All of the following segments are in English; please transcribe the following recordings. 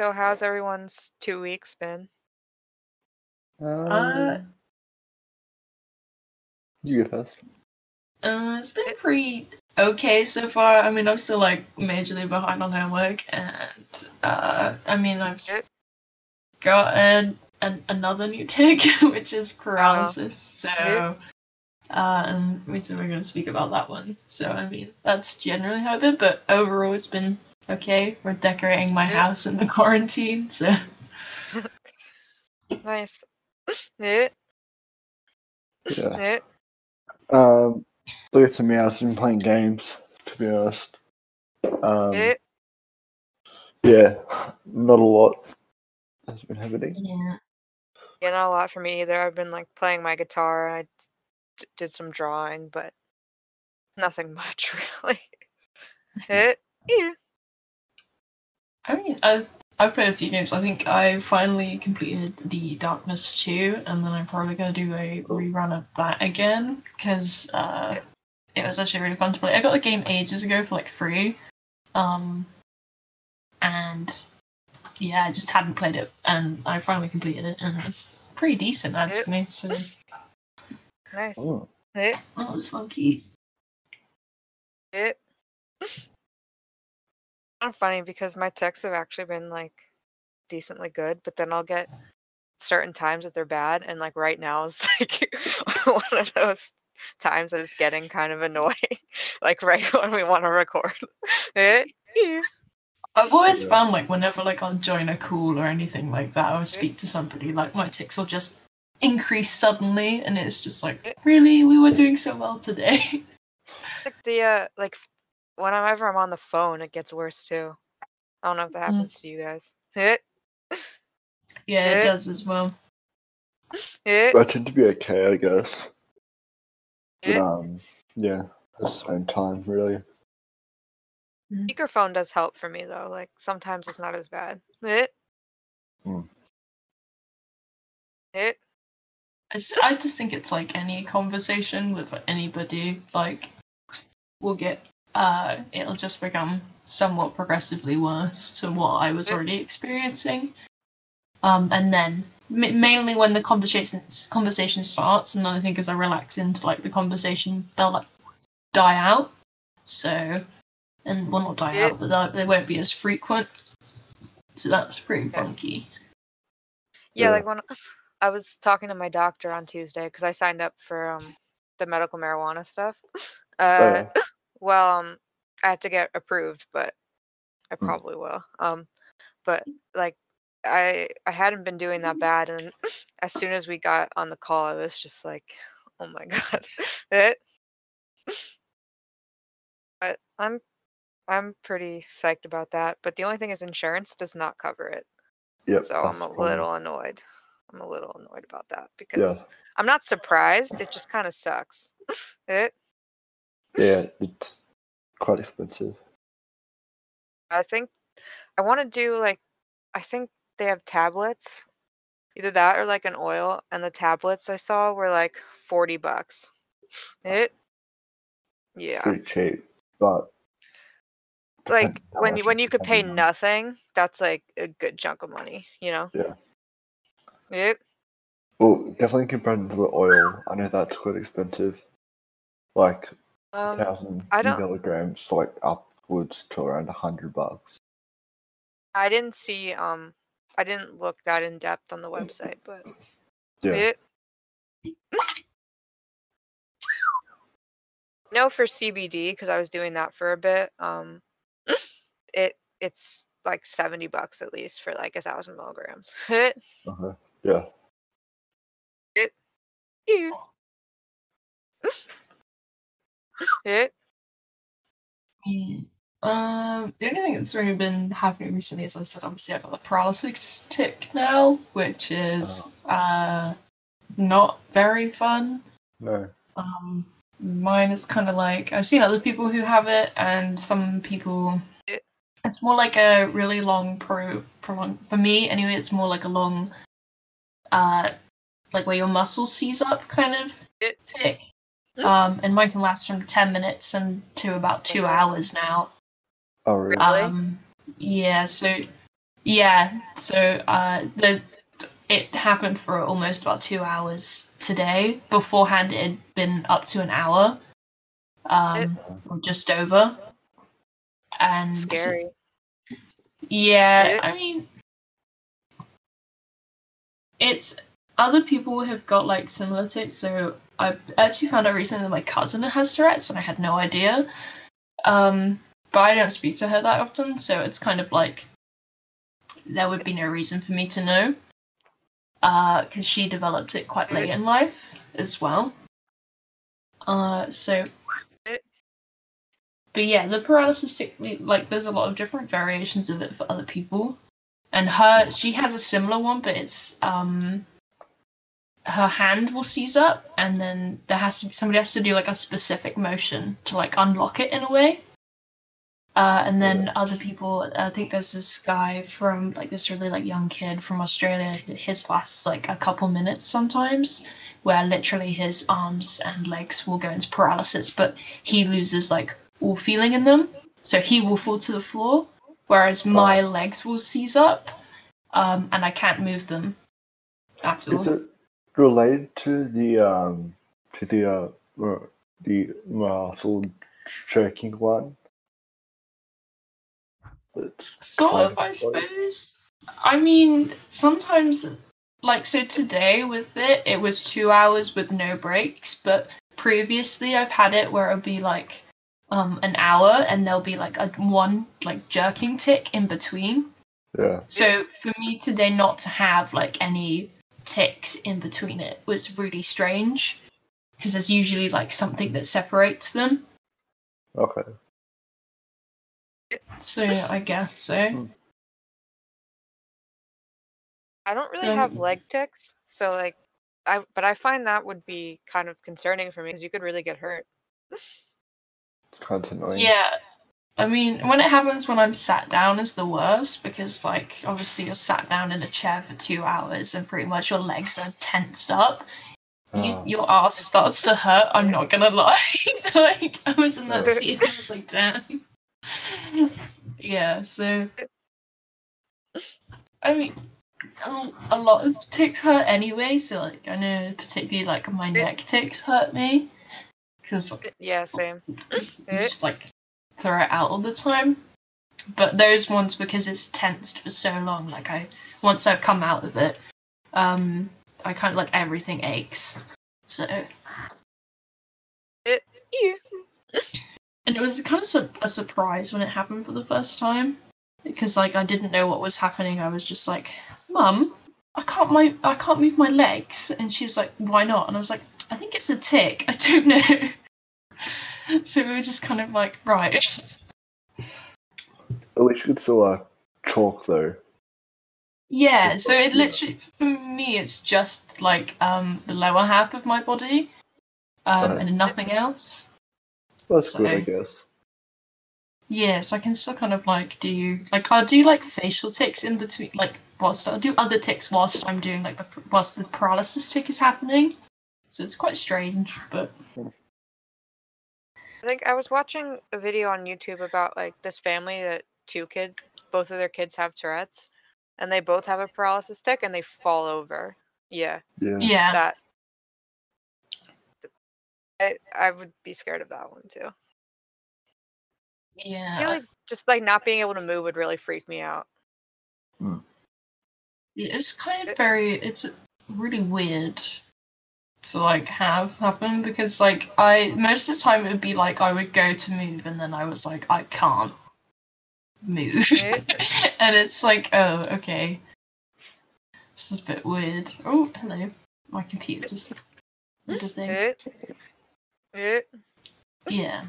So how's everyone's two weeks been? Uh, Um, you go first. uh, it's been pretty okay so far. I mean, I'm still like majorly behind on homework, and uh, I mean, I've Yep. got an, an another new tic, which is paralysis. So, Yep. uh, and we said we're going to speak about that one. So, I mean, that's generally how it's been, but overall, it's been okay. We're decorating my Yep. house in the quarantine, so. Nice. Yeah, Yeah. yeah. Um, look at me. I've been playing games. To be honest. Um, Yeah. yeah, not a lot has been happening. Yeah. Yeah, not a lot for me either. I've been like playing my guitar. I d- did some drawing, but nothing much really. Yeah, yeah. I mean, I've, I've played a few games. I think I finally completed the Darkness 2, and then I'm probably going to do a rerun of that again, because uh, it was actually really fun to play. I got the game ages ago for like free, um, and yeah, I just hadn't played it, and I finally completed it, and it was pretty decent actually, so Nice. Oh, Yeah, that was funky. yeah. Kind of funny because my texts have actually been like decently good, but then I'll get certain times that they're bad, and like right now is like one of those times that is getting kind of annoying. like right when we want to record. Yeah, yeah. I've always Yeah. found like whenever like I'll join a call or anything like that, or eh? speak to somebody, like my tics will just increase suddenly, and it's just like, eh? really, we were doing so well today. Like the uh like f- whenever I'm on the phone, it gets worse too. I don't know if that Mm. happens to you guys. Yeah, yeah, it Eh? does as well. yeah, I tend to be okay, I guess. But, yeah. um, yeah, at the same time, really. Speakerphone does help for me though. Like sometimes it's not as bad. It. Mm. Yeah. I just, I just think it's like any conversation with anybody, like we'll get uh it'll just become somewhat progressively worse to what I was already experiencing. Um and then ma- mainly when the conversation conversation starts and then I think as I relax into like the conversation they'll like die out. So and well not die Yeah. out but they'll- they won't be as frequent. So that's pretty Yeah. funky. Yeah, Yeah. like when I was talking to my doctor on Tuesday because I signed up for um the medical marijuana stuff. Oh, Uh, yeah. Well, um, I have to get approved, but I Mm. probably will. Um, but like I I hadn't been doing that bad, and as soon as we got on the call, I was just like, oh my god, it. But I'm I'm pretty psyched about that. But the only thing is, insurance does not cover it, Yep, so I'm a little annoyed. I'm a little annoyed about that because I'm not surprised. It just kind of sucks. it. Yeah, it's quite expensive. I think I want to do like I think they have tablets, either that or like an oil. And the tablets I saw were like forty bucks. It. It's Yeah, pretty cheap, but like when you when you're could pay nothing, that's like a good chunk of money, you know. Yeah. It. Well, definitely compared to the oil, I know that's quite expensive. Like Um, thousand I don't- milligrams, like upwards to around a hundred bucks. I didn't see um I didn't look that in depth on the website, but Yeah, it. No, for CBD because I was doing that for a bit. Um, it it's like seventy bucks at least for like a thousand milligrams. uh-huh. yeah. It. Yeah. It. Mm. Um, the only thing that's really been happening recently, as I said, obviously I've got the paralysis tic now, which is uh not very fun. No. Um, mine is kind of like I've seen other people who have it, and some people. It- It's more like a really long pro prolong for me anyway. It's more like a long, uh, like where your muscles seize up kind of tic. Um, and mine can last from ten minutes and to about two hours now. Oh, really? Really? Um, yeah, so Yeah, so uh, the it happened for almost about two hours today. Beforehand, it had been up to an hour, um, or just over. And Scary. Yeah, Yeah. I mean, it's other people have got like similar tics. So I actually found out recently that my cousin has Tourette's, and I had no idea. Um, but I don't speak to her that often, so it's kind of like there would be no reason for me to know. Uh, because she developed it quite late in life as well. Uh, so. But yeah, the paralysis like, there's a lot of different variations of it for other people. And her, she has a similar one, but it's, um, her hand will seize up, and then there has to be, somebody has to do, like, a specific motion to, like, unlock it in a way. Uh, and then other people, I think there's this guy from, like, this really, like, young kid from Australia. His lasts, like, a couple minutes sometimes, where literally his arms and legs will go into paralysis, but he loses, like, all feeling in them. So he will fall to the floor, whereas my legs will seize up, um, and I can't move them at all. Is it related to the um to the uh uh, the muscle jerking one? It's Sort of, I suppose. I mean, sometimes, like, so today with it, it was two hours with no breaks, but previously I've had it where it'll be like um an hour and there'll be like a one like jerking tic in between. Yeah. So for me today not to have like any tics in between it was really strange because there's usually like something that separates them. Okay. So I guess so. I don't really Um, have leg tics, so like, I but I find that would be kind of concerning for me because you could really get hurt. It's kind of annoying. Yeah. I mean, when it happens when I'm sat down is the worst because, like, obviously you're sat down in a chair for two hours and pretty much your legs are tensed up. You, Ah. your ass starts to hurt. I'm not gonna lie. like, I was in that Yeah. seat. I was like, damn. yeah. So, I mean, a, a lot of tics hurt anyway. So, like, I know particularly like my neck tics hurt me because Yeah, same. just like throw it out all the time. But those ones because it's tensed for so long, like I once I've come out of it, um, I kind of like everything aches. So It, yeah. and it was kind of su- a surprise when it happened for the first time because like I didn't know what was happening. I was just like, "Mum, I can't my I can't move my legs," and she was like, "Why not?" And I was like, "I think it's a tic. I don't know." so we were just kind of like, right. At least you could still uh, chalk though. Yeah, So so it yeah. literally for me it's just like um the lower half of my body, um, Right. and nothing else. That's good, I So- guess. Yes, I can still kind of like do you like I'll do like facial tics in between, like whilst I'll do other tics whilst I'm doing like the whilst the paralysis tic is happening. So it's quite strange, but I think I was watching a video on YouTube about like this family that two kids, both of their kids have Tourette's, and they both have a paralysis tic and they fall over. Yeah, Yeah. yeah, that. I I would be scared of that one too. I feel yeah. like just like not being able to move would really freak me out. Hmm. It's kind of very it's really weird to like have happen because like I most of the time it would be like I would go to move and then I was like I can't move. And it's like, oh, okay. This is a bit weird. Oh, hello. My computer just did a thing. Yeah.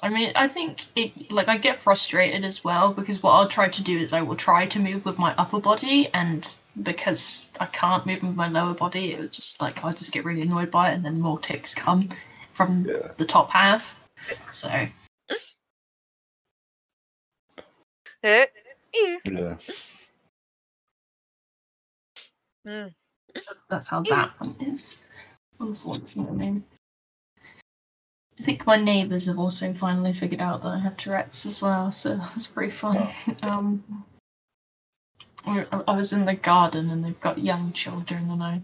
I mean, I think it like I get frustrated as well because what I'll try to do is I will try to move with my upper body and because I can't move with my lower body, it would just like I'll just get really annoyed by it and then more tics come from Yeah. the top half. So. Yeah. Mm. that's how that one is. Unfortunately. I think my neighbours have also finally figured out that I have Tourette's as well, so that's pretty fun. Um, I I was in the garden and they've got young children, and I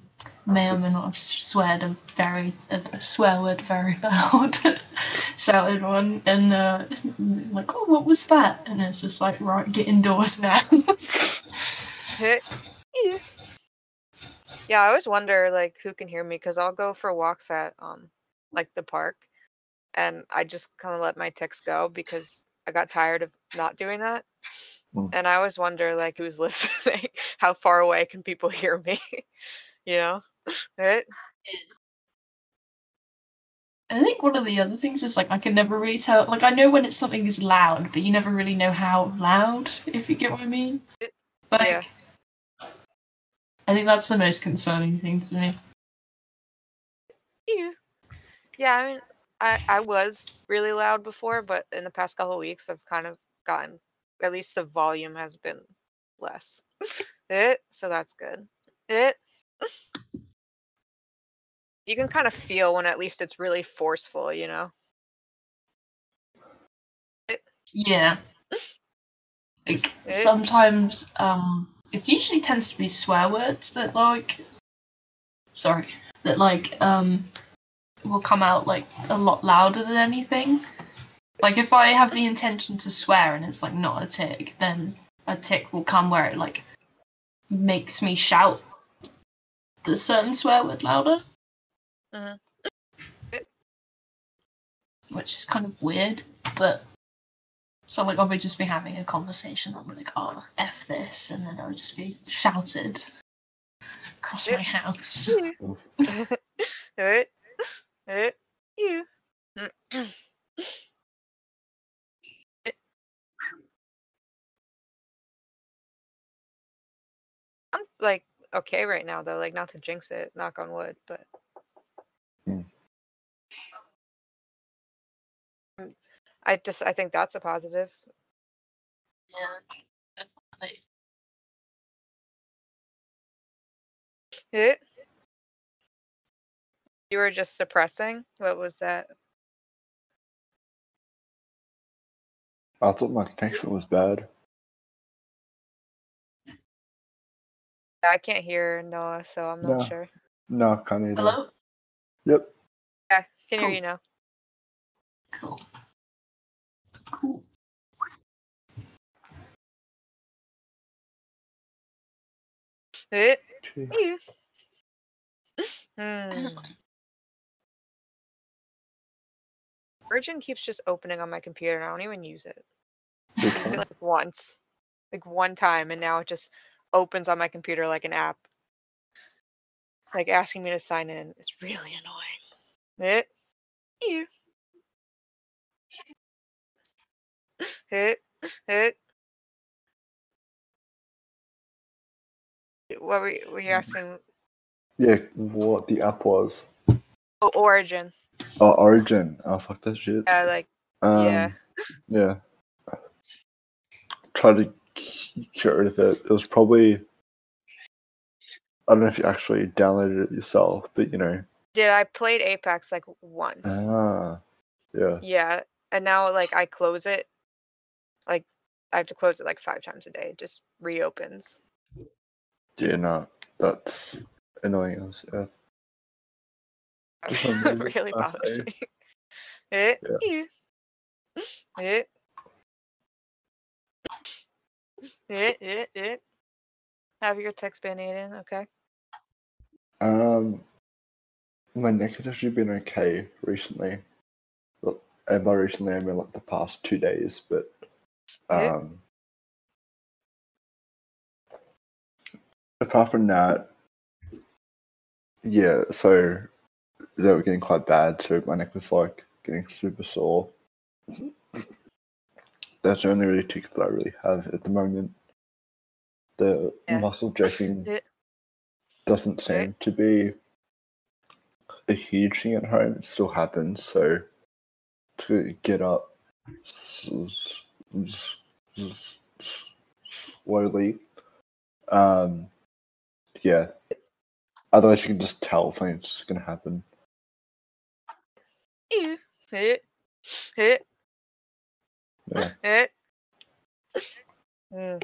may or may not have sweared a very a swear word very loud, shouted one, and uh, like, oh, what was that? And it's just like, right, get indoors now. yeah. Yeah, I always wonder like who can hear me because I'll go for walks at um like the park, and I just kind of let my tics go because I got tired of not doing that. Mm. And I always wonder like who's listening, how far away can people hear me? you know, right? I think one of the other things is like I can never really tell. Like I know when it's something is loud, but you never really know how loud. If you get what I mean. Like, Yeah. I think that's the most concerning thing to me. Yeah. Yeah, I mean, I I was really loud before, but in the past couple of weeks, I've kind of gotten at least the volume has been less. it so that's good. It you can kind of feel when at least it's really forceful, you know. Yeah. Like Eh? sometimes, um, it usually tends to be swear words that like, sorry, that like um, will come out like a lot louder than anything. Like if I have the intention to swear and it's like not a tic, then a tic will come where it like makes me shout the certain swear word louder. Mhm. Which is kind of weird, but so like I'll be just be having a conversation. I'm like, oh, f this, and then I'll just be shouted across my house. it it you. I'm like okay right now though, like not to jinx it, knock on wood, but Hmm. Mm, I just I think that's a positive. Yeah, definitely. It you were just suppressing? What was that? I thought my connection was bad. I can't hear Noah, so I'm not No. sure. No, I can't either. Hello. Yep. Yeah, can hear Cool. you now. Cool. Cool. It Okay. Hmm. Virgin keeps just opening on my computer and I don't even use it. I used it like once. Like one time and now it just opens on my computer like an app. Like asking me to sign in. It's really annoying. It you. It it what were you, were you mm. asking? Yeah, what the app was. Oh, Origin. Oh, Origin. Oh, fuck that shit. Yeah, like Um, yeah. Yeah. Try to get rid of it. It was probably. I don't know if you actually downloaded it yourself, but you know. Did I played Apex like once? Ah. Yeah. Yeah, and now like I close it, like I have to close it like five times a day. It just reopens. Yeah, no. That's annoying as F. It really bothers me. It, Yeah. it, it, it, it. Have your text been Aiden? Okay. Um, my neck has actually been okay recently. And by recently I mean like the past two days, but Yeah. um, apart from that, yeah. So they were getting quite bad. So my neck was like getting super sore. That's the only really tic that I really have at the moment. The Yeah. muscle jerking doesn't seem to be a huge thing at home. It still happens, so to get up slowly, um, yeah. Otherwise, you can just tell things just gonna happen. You. Hit. Hit. Yeah. Hit. Mm.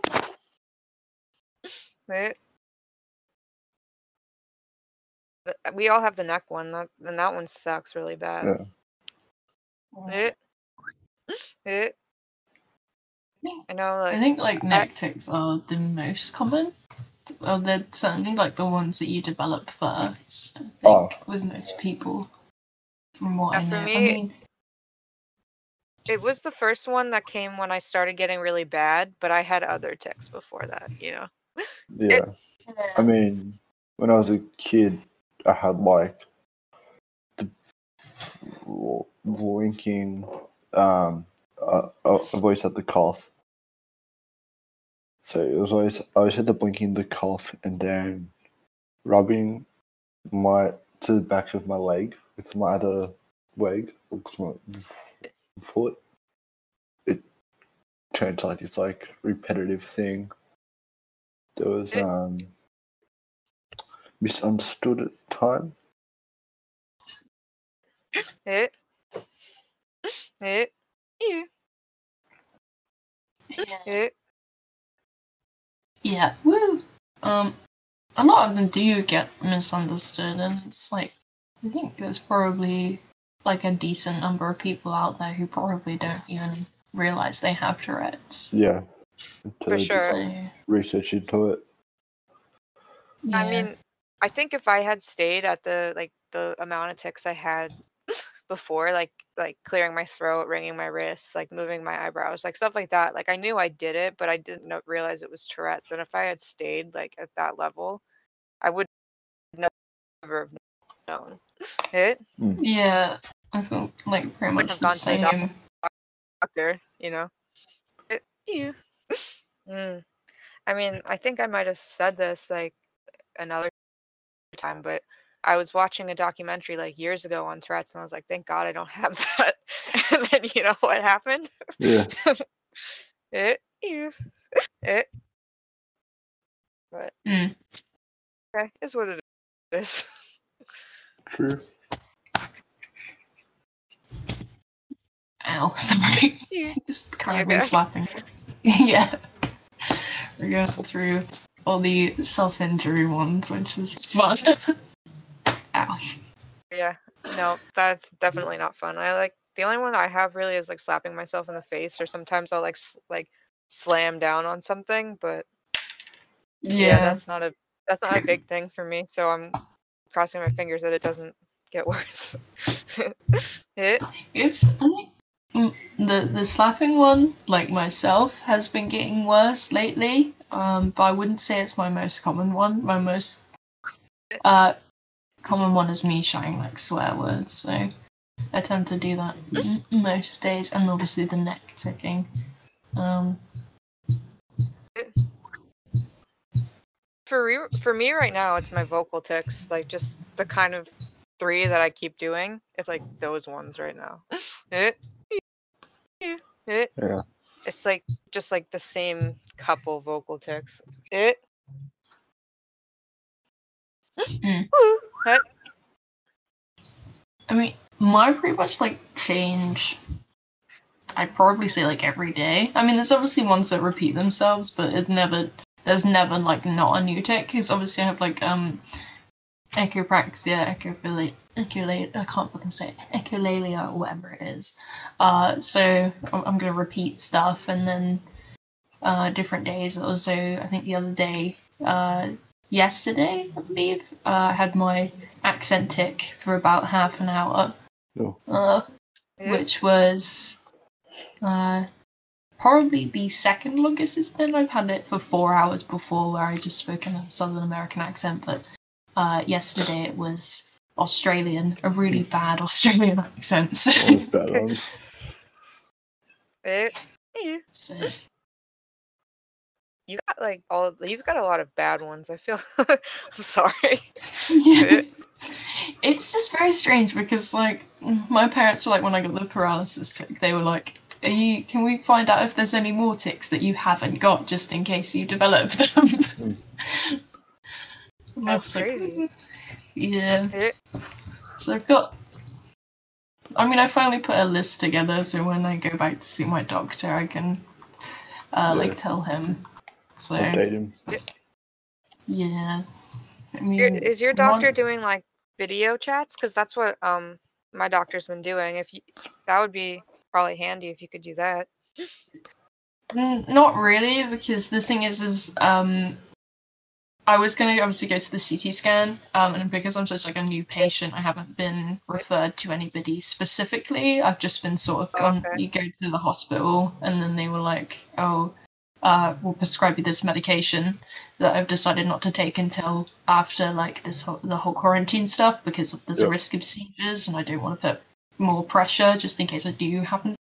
Hit. We all have the neck one, that, and that one sucks really bad. Yeah. Hit. Hit. I know, I think like neck tics are the most common. Or they're certainly like the ones that you develop first. I think, Oh. with most people, from what Yeah, I for know. I me- mean, it was the first one that came when I started getting really bad, but I had other tics before that, you know? Yeah. I mean, when I was a kid, I had like the blinking. Um, uh, I've always had the cough. So it was always I always had the blinking, the cough, and then rubbing my to the back of my leg with my other leg, or my foot. It turns like it's like repetitive thing. There was um misunderstood at the time. Hit. Yeah. yeah. Hit. Yeah, woo. Um, a lot of them do get misunderstood, and it's like I think there's probably like a decent number of people out there who probably don't even realize they have Tourette's. Yeah. For To sure. So, Research into it. I mean, I think if I had stayed at the like the amount of ticks I had before, like like clearing my throat, wringing my wrists, like moving my eyebrows, like stuff like that, like I knew I did it, but I didn't know, realize it was Tourette's. And if I had stayed like at that level, I would never have known. Hit yeah, I feel like pretty much have the gone to the doc- doctor, you know. It, yeah. mm. I mean, I think I might have said this like another time, but I was watching a documentary like years ago on Tourette's, and I was like, "Thank God I don't have that." and then you know what happened? Yeah. It, you, it. But Mm. okay, is what it is. True. Ow, sorry. Yeah. Just currently okay? slapping. yeah. We're going through all the self injury ones, which is fun. Yeah, no, that's definitely not fun. I like the only one I have really is like slapping myself in the face, or sometimes I'll like s- like slam down on something. But yeah, Yeah. that's not a that's not a big thing for me. So I'm crossing my fingers that it doesn't get worse. Hit. It's mm, the the slapping one, like myself, has been getting worse lately. Um, but I wouldn't say it's my most common one. My most uh common one is me shouting like swear words. So I tend to do that m- most days, and obviously the neck ticking. Um, For re- for me right now, it's my vocal tics, like just the kind of three that I keep doing. It's like those ones right now. Hit. Hit. Yeah. It's like just like the same couple vocal tics. It. Mm. I mean, my pretty much like change. I'd probably say like every day. I mean, there's obviously ones that repeat themselves, but it never. There's never like not a new tic. Because obviously I have like um, echopraxia, echolate, echolate. I can't fucking say it. echolalia or whatever it is. Uh, so I'm, I'm gonna repeat stuff, and then uh, different days. Also, I think the other day, uh, yesterday, I believe, uh, I had my accent tic for about half an hour, Oh. uh, Hit. which was uh, probably the second longest it's been. I've had it for four hours before, where I just spoke in a Southern American accent, but uh, yesterday it was Australian, a really bad Australian accent. So, bad ones. It. So, You got like all. You've got a lot of bad ones. I feel. I'm sorry. yeah. It's just very strange because, like, my parents were like, when I got the paralysis tic, they were like, Are you, can we find out if there's any more tics that you haven't got just in case you develop them? And That's was like. Yeah. Hit. So I've got I mean, I finally put a list together, so when I go back to see my doctor, I can uh, Yeah. like tell him. So Update him. yeah, I Your- mean, Is your one- doctor doing like video chats? Because that's what um my doctor's been doing. If you, that would be probably handy if you could do that. Mm, Not really, because the thing is, is um, I was gonna obviously go to the CT scan, um, and because I'm such like a new patient, I haven't been referred to anybody specifically. I've just been sort of gone. Okay. You go to the hospital, and then they were like, "Oh, uh, we'll prescribe you this medication that I've decided not to take until after like this whole, the whole quarantine stuff because of, there's a risk of seizures, and I don't want to put more pressure just in case I do happen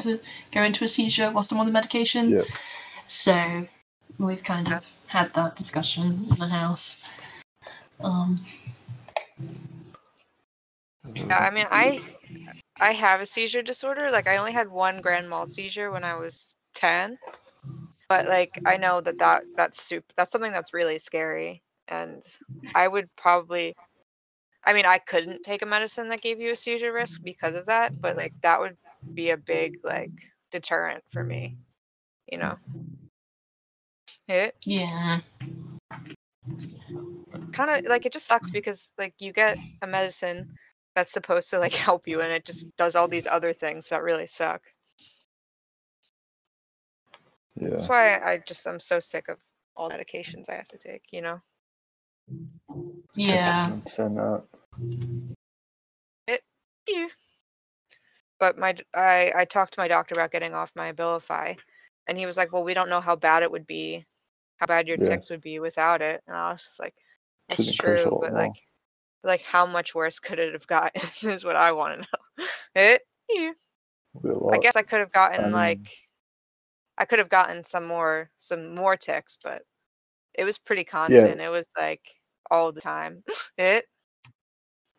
to go into a seizure whilst I'm on the medication." Yep. So we've kind of had that discussion in the house. Um, Yeah, I mean, I I have a seizure disorder. Like, I only had one grand mal seizure when I was ten, but like, I know that that that's super. That's something that's really scary, and I would probably. I mean, I couldn't take a medicine that gave you a seizure risk because of that, but like, that would be a big like deterrent for me. You know. It yeah. kind of like it just sucks because like you get a medicine that's supposed to like help you and it just does all these other things that really suck. Yeah. That's why I just I'm so sick of all the medications I have to take, you know. Yeah. Understand that. Yeah. But my I I talked to my doctor about getting off my Abilify, and he was like, "Well, we don't know how bad it would be, how bad your Yeah. tics would be without it." And I was just like, "That's increase a true, but more. like, like how much worse could it have gotten? is what I want to know." it yeah. Be a I lot. guess I could have gotten Um, like I could have gotten some more some more tics, but it was pretty constant. It was like all the time. it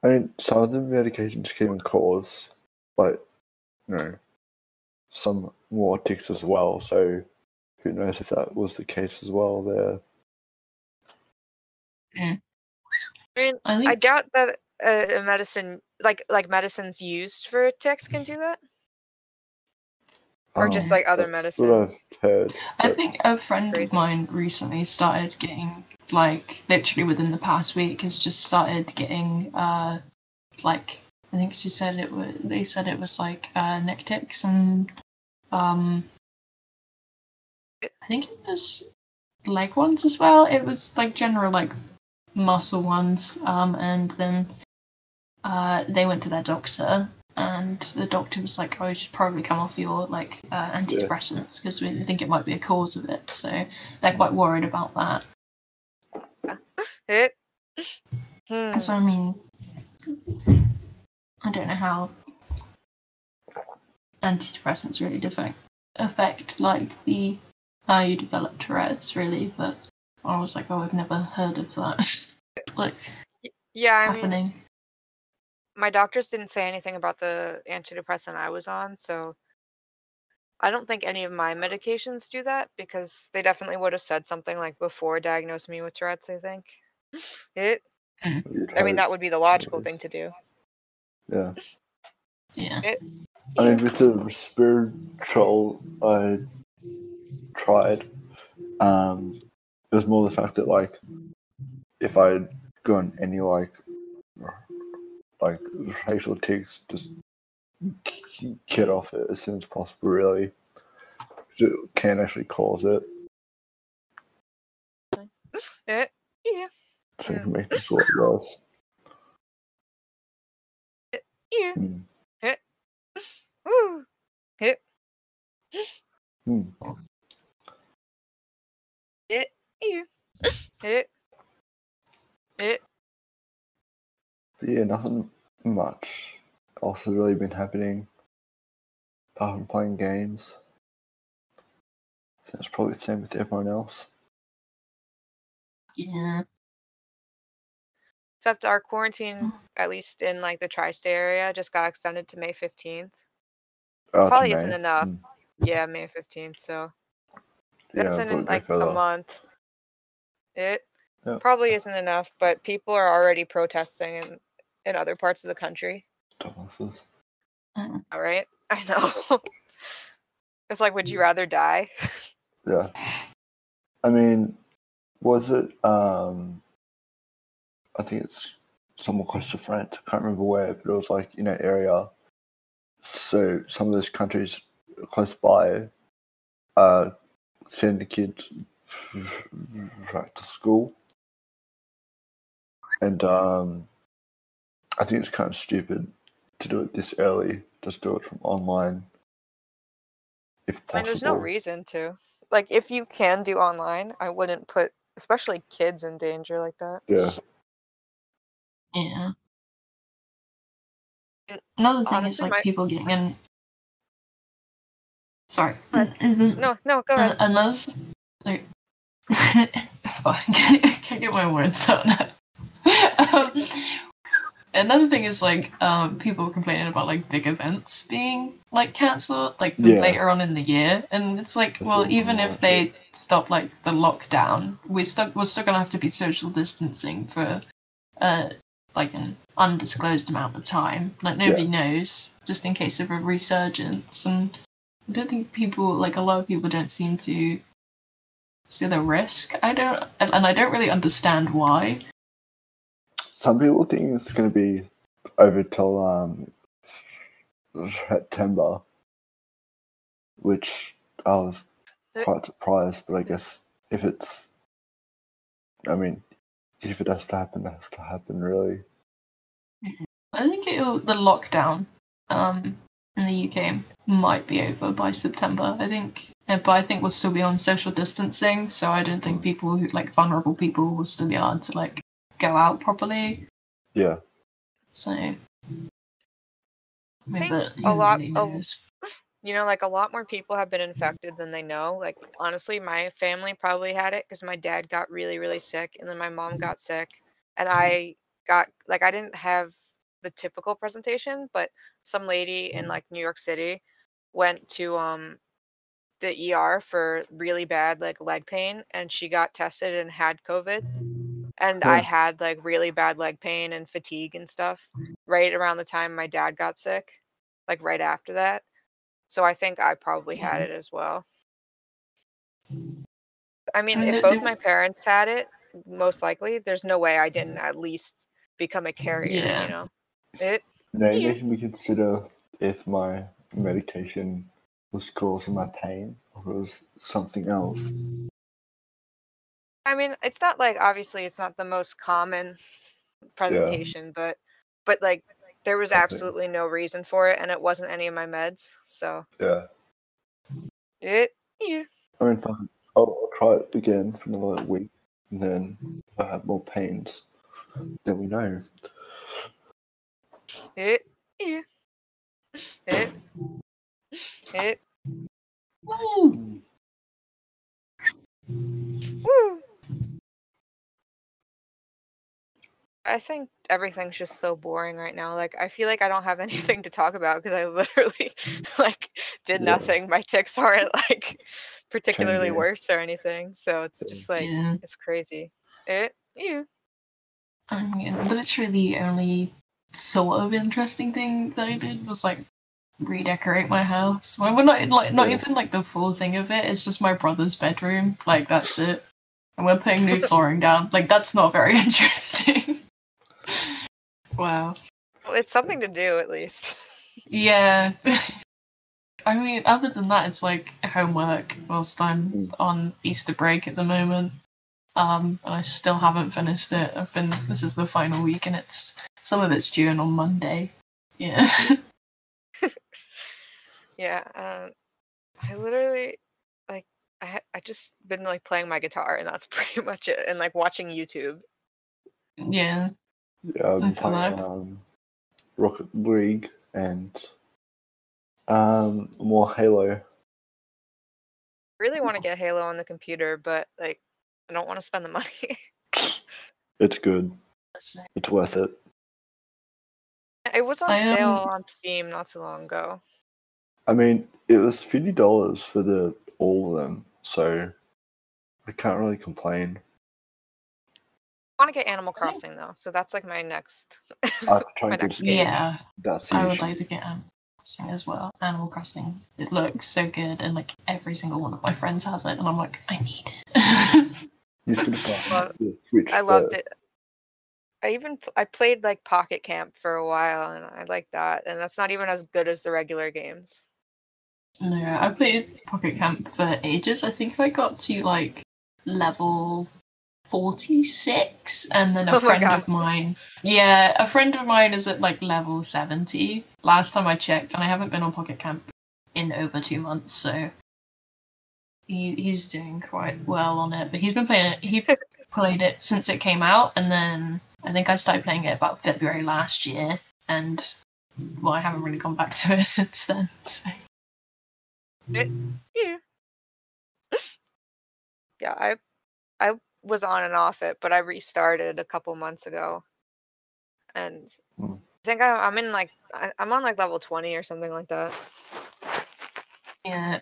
I mean, some of the medications can cause, like, you know, some more tics as well. So, who knows if that was the case as well there. Mm. I mean I think I doubt that a, a medicine like like medicines used for tics can do that. Or just, Um, like, other that's what I've medicines. heard. I think a friend Crazy. of mine recently started getting like literally within the past week has just started getting uh like I think she said it was they said it was like uh neck tics and um I think it was leg ones as well. It was like general like muscle ones. Um and then uh they went to their doctor and the doctor was like, "Oh, you should probably come off your like uh, antidepressants because we think it might be a cause of it." So they're quite worried about that. It hmm. So I mean, I don't know how antidepressants really affect affect like the how you develop Tourette's really, but I was like, "Oh, I've never heard of that." like Yeah, I mean happening. My doctors didn't say anything about the antidepressant I was on, so I don't think any of my medications do that because they definitely would have said something like before diagnosing me with Tourette's, I think. It I mean that would be the logical thing to do. Yeah. Yeah. I mean, with the respiratory I tried, um, it was more the fact that like, if I'd gone any like, like facial tics, just get off it as soon as possible. Really, 'Cause it can actually cause it. It yeah. So it Yeah. can make things a lot worse. Yeah. Hmm. Woo. Hit. Hmm. It. Yeah. It. It. But yeah, nothing much also really been happening apart from playing games. That's probably the same with everyone else. Yeah. Except our quarantine, at least in like the tri-state area, just got extended to May fifteenth. Oh, Probably isn't May. enough. Hmm. Yeah, May fifteenth. So Yeah, that's go in like a month. It Yeah. probably isn't enough, but people are already protesting in in other parts of the country. Dumbasses. Mm. All right, I know. it's like, would you rather die? Yeah. I mean, was it? Um, I think it's somewhere close to France. I can't remember where, but it was like in an area. So some of those countries close by uh, send the kids back to school, and um, I think it's kind of stupid to do it this early. Just do it from online, if I mean, possible. there's no reason to. Like, if you can do online, I wouldn't put, especially kids, in danger like that. Yeah. Yeah. Another thing is like my- people getting in. Sorry, Go ahead. isn't No, no, go ahead. an- another like I can't get my words out now. um, another thing is like um, people complaining about like big events being like cancelled like Yeah. later on in the year, and it's like, That's well, even if they stop like the lockdown, we still we're still gonna have to be social distancing for uh like an undisclosed amount of time. Like nobody knows, just in case of a resurgence, and I don't think people like a lot of people don't seem to see the risk. I don't, and, and I don't really understand why. Some people think it's going to be over till um, September, which I was quite surprised. But I guess if it's, I mean, if it has to happen, it has to happen. Really, I think it'll, the lockdown um, in the UK might be over by September. I think, uh, but I think we'll still be on social distancing, so I don't think people who like vulnerable people will still be allowed to like go out properly. yeah, So, I mean, think but a lot really of- you know, like a lot more people have been infected than they know. Like, honestly, my family probably had it because my dad got really, really sick, and then my mom got sick, and I got like I didn't have the typical presentation, but some lady in like New York City went to um the ER for really bad like leg pain, and she got tested and had COVID. And I had like really bad leg pain and fatigue and stuff right around the time my dad got sick, like right after that. So I think I probably had mm-hmm. it as well. I mean, if both my parents had it, most likely, there's no way I didn't at least become a carrier, Yeah. you know? It now Yeah. making me consider if my medication was causing my pain or it was something else. I mean, it's not like obviously it's not the most common presentation, but but like there was absolutely no reason for it and it wasn't any of my meds. So Yeah, it yeah. I mean, fine. I'll, I'll try it again for another week, and then if I have more pains, then we know. It yeah. It it mm. Woo! Woo! I think everything's just so boring right now. Like I feel like I don't have anything to talk about because I literally like did Yeah. nothing. My tics aren't like particularly Changing. worse or anything. So it's just like yeah. it's crazy. It um, yeah. I mean, literally the only sort of interesting thing that I did was like redecorate my house. Well, we're not like not even like the full thing of it. It's just my brother's bedroom. Like that's it. And we're putting new flooring down. Like that's not very interesting. Wow. Well, it's something to do at least. Yeah. I mean, other than that, it's like homework whilst I'm on Easter break at the moment. Um, and I still haven't finished it. I've been. This is the final week, and it's some of it's due in on Monday. Yeah. yeah. Um, I literally like I I just been like playing my guitar and that's pretty much it. And like watching YouTube. yeah. Yeah, I've been I feel playing um, Rocket League and um, more Halo. really want to get Halo on the computer, but like I don't want to spend the money. It's good. It's worth it. it was on I, sale um, on Steam not too long ago. I mean, it was fifty dollars for the all of them, so I can't really complain. I want to get Animal Crossing though, so that's like my next. I have to try get next game. Yeah. That's I would like to get um, Crossing as well. Animal Crossing. It looks so good, and like every single one of my friends has it, and I'm like, I need it. You just gonna Well, Switch I loved first. it. I even I played like Pocket Camp for a while, and I like that. And that's not even as good as the regular games. no, I played Pocket Camp for ages. I think I got to like level 46, and then Oh a my friend of mine. Yeah, a friend of mine is at like level 70. Last time I checked, and I haven't been on Pocket Camp in over two months, so he he's doing quite well on it. But he's been playing it. He played it since it came out, and then I think I started playing it about February last year, and well, I haven't really gone back to it since then. So. Yeah. Yeah, I I was on and off it, but I restarted a couple months ago, and Hmm. I think I, I'm in like I, I'm on like level 20 or something like that. Yeah.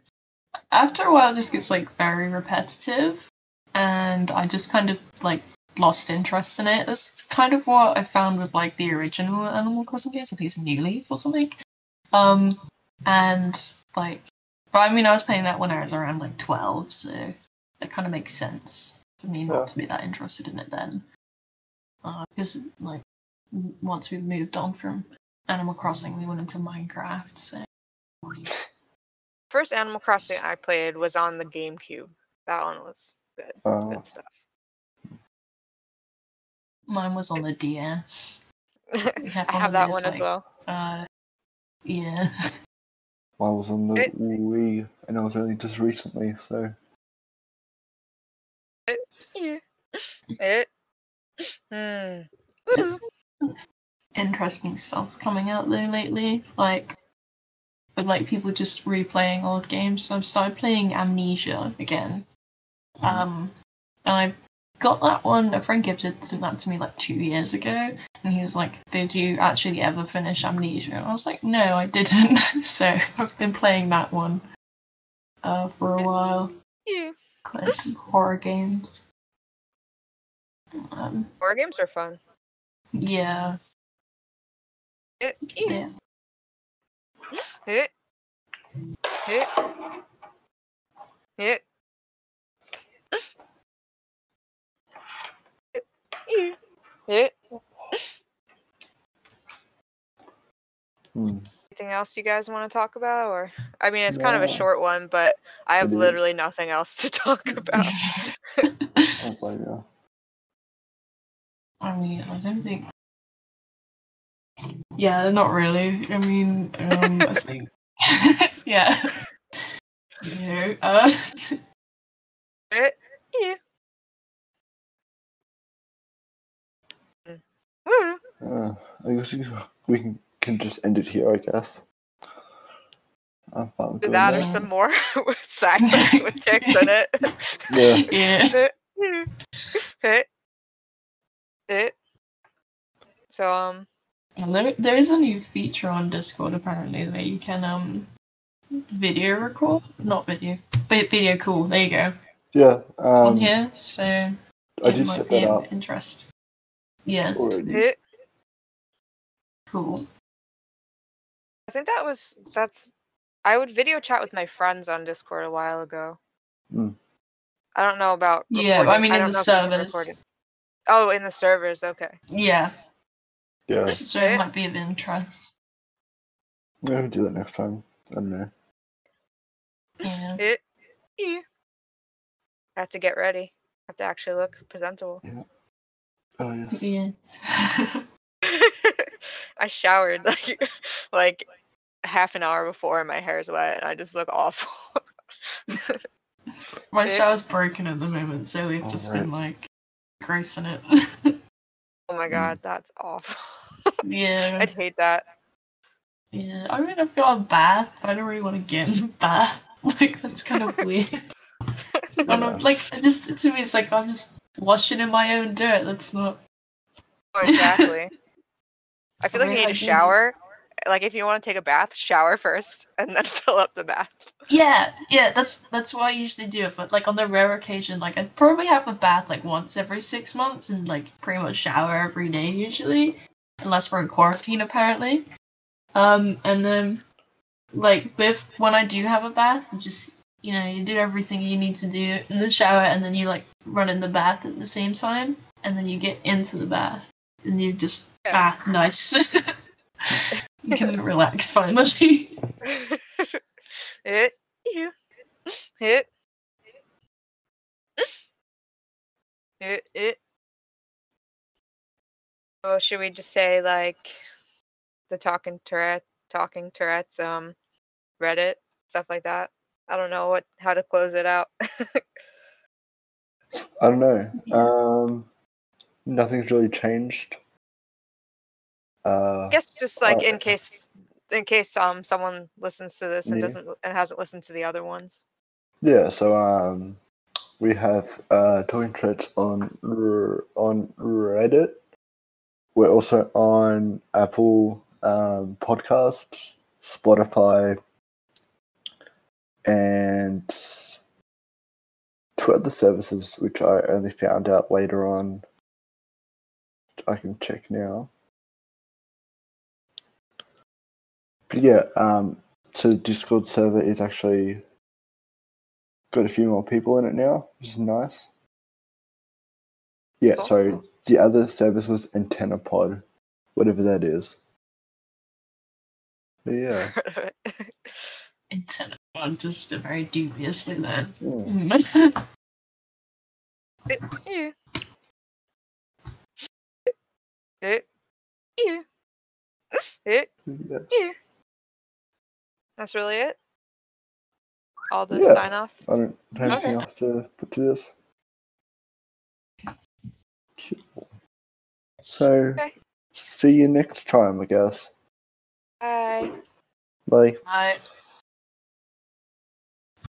After a while, it just gets like very repetitive, and I just kind of like lost interest in it. That's kind of what I found with like the original Animal Crossing games. I think it's New Leaf or something. Um, and like, but I mean, I was playing that when I was around like twelve, so that kind of makes sense for me not Yeah. to be that interested in it then. Because like, once we moved on from Animal Crossing, we went into Minecraft, so. First Animal Crossing I played was on the GameCube. That one was good. Uh, Good stuff. Mine was on the DS. I have that those, one as well. Uh, yeah. I was on the It- Wii, and I was only just recently, so Yeah. It. Hmm. Interesting stuff coming out though lately, like with like people just replaying old games. So I've started playing Amnesia again. Um, and I got that one. A friend gifted that to me like two years ago, and he was like, "Did you actually ever finish Amnesia?" And I was like, "No, I didn't." so I've been playing that one uh, for a while. Yeah. Quite a horror games. Um, Horror games are fun. yeah, It. yeah. Hit. Hit. Hit. Hit. Hit. hmm. Anything else you guys want to talk about? Or I mean, it's kind of a short one, but I have literally nothing else to talk about. I play, yeah. I mean, I don't think. Yeah, not really. I mean, um, I think. yeah. You know, uh, Hit. Yeah. Woo. Uh, I guess we- we can, can just end it here, I guess. I found Do good that or some more silence with tics in it. Yeah. yeah. Hit. Hit. Hit. So um. And there, there is a new feature on Discord apparently where you can um video record, not video, but video call. There you go Yeah, on um, here. So I it did might set be that up interest. Yeah, already. Hit. cool. I think that was that's. I would video chat with my friends on Discord a while ago. Hmm. I don't know about. Yeah. I mean, in the know if you can servers. Oh, in the servers. Okay. Yeah, Yeah, so it might be of interest. yeah, we'll do that next time. I don't know. Yeah. It. Yeah. I have to get ready. I have to actually look presentable. Yeah. Oh, yes. Yes. I showered like like half an hour before and my hair's wet and I just look awful. My shower's broken at the moment, so we've just Alright. been like grossing it. oh my Mm. god, that's awful. yeah. I'd hate that. Yeah. I mean, I've got a bath, but I don't really want to get in the bath. Like, that's kind of weird. I'm Yeah. not, like, it just, to me, it's like I'm just washing in my own dirt. That's not. Oh, exactly. I feel like I need I to do it. shower. Like if you want to take a bath, shower first and then fill up the bath. Yeah, yeah, that's that's what I usually do. But like on the rare occasion, like I'd probably have a bath like once every six months and like pretty much shower every day usually, unless we're in quarantine apparently. Um, and then like with when I do have a bath, you just you know you do everything you need to do in the shower, and then you like run in the bath at the same time, and then you get into the bath, and you just Yeah. ah nice. you can relax finally. It, you, it, it, it. Or should we just say like the talking Tourette, talking Tourette's, um, Reddit stuff like that? I don't know what how to close it out. I don't know. Um, nothing's really changed. Uh, I guess just like in Uh, case in case um someone listens to this and Yeah. doesn't and hasn't listened to the other ones. yeah. So um, we have uh talking threads on on Reddit. We're also on Apple um, Podcasts, Spotify, and two other services which I only found out later on. I can check now. But yeah, um, so the Discord server is actually got a few more people in it now, which is nice. Yeah, Cool. sorry. The other service was AntennaPod, whatever that is. But yeah. Internet one just a very dubiously then. yeah. It, yeah. Yeah. It, Yes. yeah. That's really it. All the Yeah. sign offs. I don't have anything Okay. else to put to this. Cool. So, Okay. see you next time, I guess. Bye. Bye. Right.